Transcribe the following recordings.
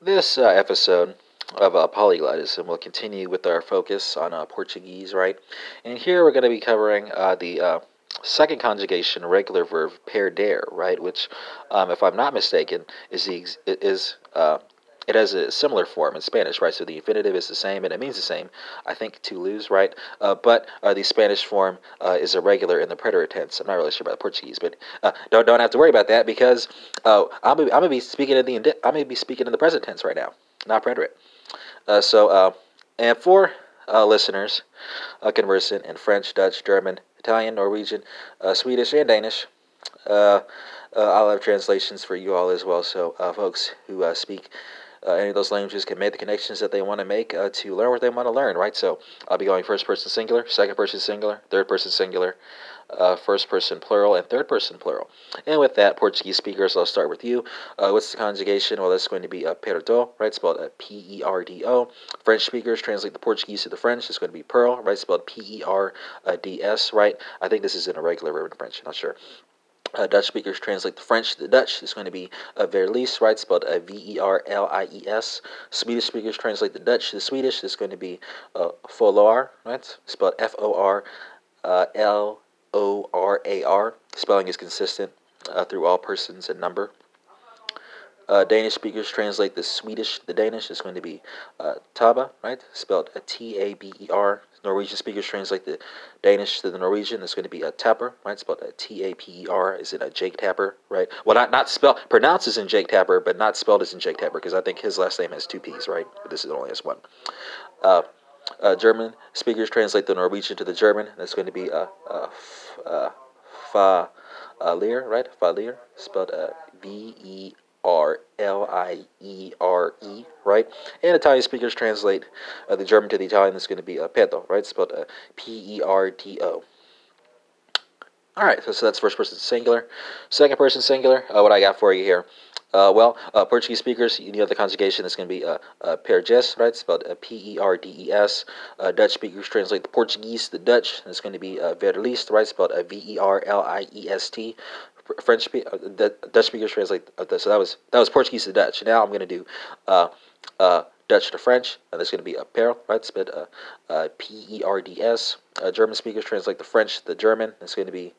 This uh, episode of uh, Polyglotism will continue with our focus on uh, Portuguese, right? And here we're going to be covering uh, the uh, second conjugation, regular verb perder, right? Which, um, if I'm not mistaken, is the ex- is uh, it has a similar form in Spanish, right? So the infinitive is the same and it means the same. I think to lose, right? Uh, but uh, the Spanish form uh, is irregular in the preterite tense. I'm not really sure about the Portuguese, but uh, don't don't have to worry about that because uh, I'm I'm gonna be speaking in the I'm gonna be speaking in the present tense right now, not preterite. Uh, so and for listeners conversant in French, Dutch, German, Italian, Norwegian, Swedish, and Danish. I'll have translations for you all as well. So, folks who speak uh, any of those languages can make the connections that they want to make uh, to learn what they want to learn, right? So I'll be going first person singular, second person singular, third person singular, uh, first person plural, and third person plural. And with that, Portuguese speakers, I'll start with you. Uh, what's the conjugation? Well, that's going to be uh, perdo, right? Spelled P E R D O. French speakers translate the Portuguese to the French. It's going to be pearl, right? Spelled P E R D S, right? I think this is an irregular verb in French. Not sure. Uh, Dutch speakers translate the French to the Dutch. It's going to be uh, verlies, right? Spelled uh, V E R L I E S. Swedish speakers translate the Dutch to the Swedish. It's going to be uh, Folar, right? Spelled F O R uh, L O R A R. Spelling is consistent uh, through all persons and number. Uh, Danish speakers translate the Swedish the Danish. It's going to be uh, Taba, right? Spelled T A B E R. Norwegian speakers translate the Danish to the Norwegian. It's going to be a Tapper, right? Spelled T A P E R. Is it a Jake Tapper, right? Well, not not spelled pronounced as in Jake Tapper, but not spelled as in Jake Tapper because I think his last name has two P's, right? But this is only has one. Uh, uh, German speakers translate the Norwegian to the German. That's going to be a, a, a fa, leer, right? Fa leer, spelled uh, V E L I E R E, right? And Italian speakers translate uh, the German to the Italian. That's going to be uh, pedo, right? Spelled uh, P E R D O. All right, so, so that's first person singular. Second person singular, uh, what I got for you here. Uh, well, uh, Portuguese speakers, you know the conjugation is going to be uh, uh, perdes, right? Spelled uh, P E R D E S. Uh, Dutch speakers translate the Portuguese the Dutch. It's going to be uh, verliest, right? Spelled uh, V E R L I E S T. French uh, the Dutch speakers translate uh, so that was that was Portuguese to Dutch. Now I'm to do uh, uh, Dutch to French, and going to be a perl, right? Spelled uh, uh, P E R D S. Uh, German speakers translate the French to the German. It's to be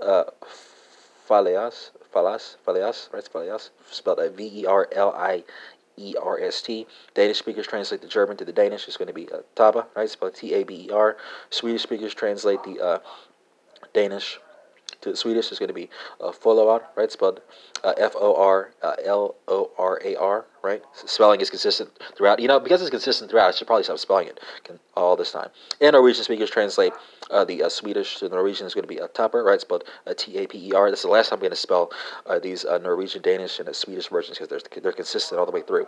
uh, faleas, falas, faleas, right? Faleas, spelled uh, V E R L I E R S T. Danish speakers translate the German to the Danish. It's going to be uh, Taba, right? Spelled T A B E R. Swedish speakers translate the uh, Danish to Swedish is going to be uh, Folorar, right? Spelled uh, F O R L O R A R, right? Spelling is consistent throughout. You know, because it's consistent throughout, I should probably stop spelling it all this time. And Norwegian speakers translate uh, the uh, Swedish to Norwegian is going to be a Tapper, right? Spelled uh, T A P E R. This is the last time I'm going to spell uh, these uh, Norwegian, Danish, and Swedish versions because they're, they're consistent all the way through.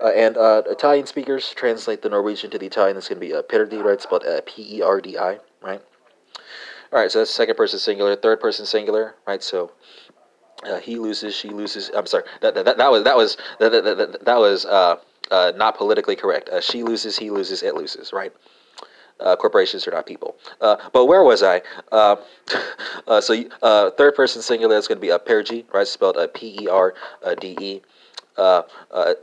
Uh, and Italian speakers translate the Norwegian to the Italian. Is going to be uh, Perdi, right? Spelled P E R D I, right? All right, so that's second person singular, third person singular, right? So uh, he loses, she loses. I'm sorry, that that, that was that was that that, that, that was uh, uh, not politically correct. Uh, she loses, he loses, it loses, right? Uh, corporations are not people. Uh, but where was I? So third person singular is going to be a pergi, right? Spelled uh, P E R D E. Uh, uh,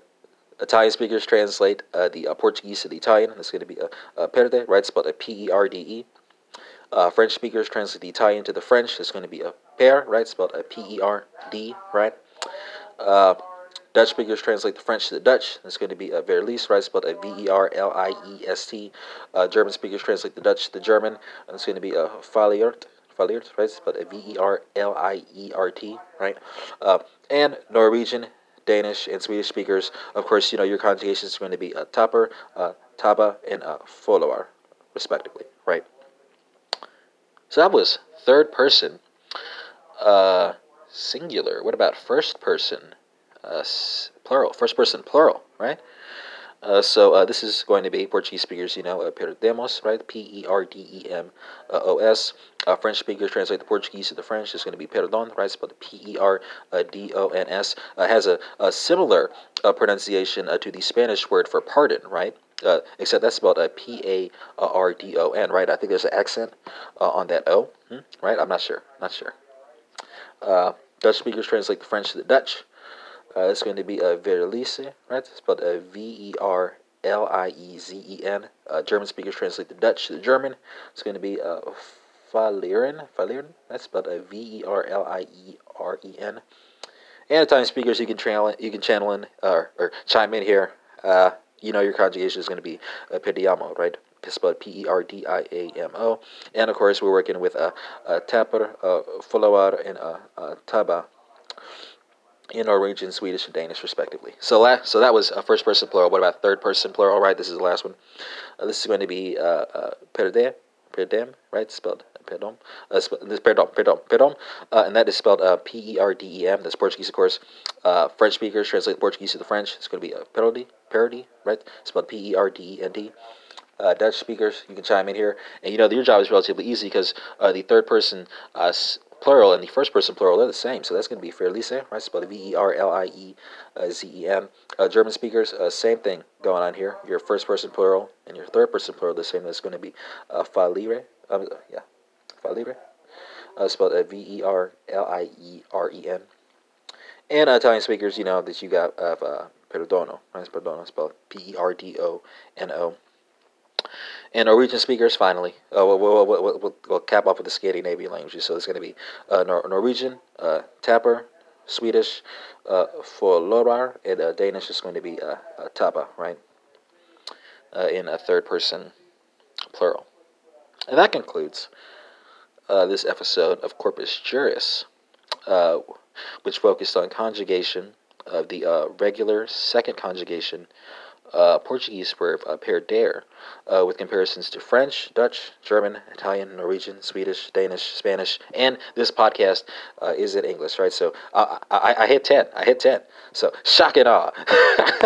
Italian speakers translate the Portuguese to the Italian. It's going to be a, a perde, right? Spelled a P E R D E. Uh, French speakers translate the Italian to the French. It's going to be a pair, right? Spelled a P E R D, right? Uh, Dutch speakers translate the French to the Dutch. It's going to be a verlies, right? Spelled a V E R L I E S T. Uh, German speakers translate the Dutch to the German. And it's going to be a faliert, faliert, right? Spelled a V E R L I E R T, right? Uh, and Norwegian, Danish, and Swedish speakers, of course, you know, your conjugations are going to be a tapper, uh, taba, and a foloar, respectively, right? So that was third person uh, singular. What about first person uh, plural? First person plural, right? Uh, so uh, this is going to be Portuguese speakers, you know, uh, perdemos, right? P E R D E M O S. Uh, French speakers translate the Portuguese to the French. It's going to be perdon, right? Spelled P E R D O N S. Uh, has a, a similar uh, pronunciation to the Spanish word for pardon, right? Uh, except that's spelled uh, P A R D O N, right? I think there's an accent uh, on that O, hmm? right? I'm not sure. Not sure. Uh, Dutch speakers translate the French to the Dutch. Uh, it's going to be a uh, Verliese, right? It's spelled V E R L I E Z E N. German speakers translate the Dutch to the German. It's going to be uh, Verlieren. Verlieren. That's spelled uh, V E R L I E R E N. And Italian speakers, you can channel you can channel in or chime in here. You know your conjugation is going to be uh, perdiamo, right? Spelled P E R D I A M O. And of course, we're working with a uh, tapper, uh, follower, and a, uh, taba in Norwegian, Swedish, and Danish, respectively. So, so that was a first person plural. What about third person plural? Right, this is the last one. Uh, this is going to be uh, uh, perdem, right? Spelled perdom. Uh, sp- this perdom, perdom, perdom, uh, and that is spelled uh, P E R D E M. That's Portuguese, of course. Uh, French speakers translate Portuguese to the French. It's going to be a parody, parody, right? Spelled P E R D E N D. Uh, Dutch speakers, you can chime in here. And you know, your job is relatively easy because uh, the third person uh, plural and the first person plural, they're the same. So that's going to be Verliese, right? Spelled V E R L I E Z E N. Uh, German speakers, uh, same thing going on here. Your first person plural and your third person plural, the same. That's going to be uh, Falire. Um, yeah, Falire. Uh, spelled uh, V E R L I E R E N. And uh, Italian speakers, you know that you got uh, uh, Perdono, right? Perdono, spelled P E R D O N O. And Norwegian speakers, finally, uh, we'll, we'll, we'll, we'll, cap off with the Scandinavian languages. So it's going to be uh, Nor- Norwegian, uh, Tapper, Swedish, uh, for Lorar, and uh, Danish is going to be uh, uh, Taba, right? Uh, in a third person plural. And that concludes uh, this episode of Corpus Juris, uh, which focused on conjugation of the regular second conjugation uh, Portuguese verb uh, perder, uh, with comparisons to French, Dutch, German, Italian, Norwegian, Swedish, Danish, Spanish, and this podcast uh, is in English, right? So uh, I, I hit 10. I hit 10. So shock and awe.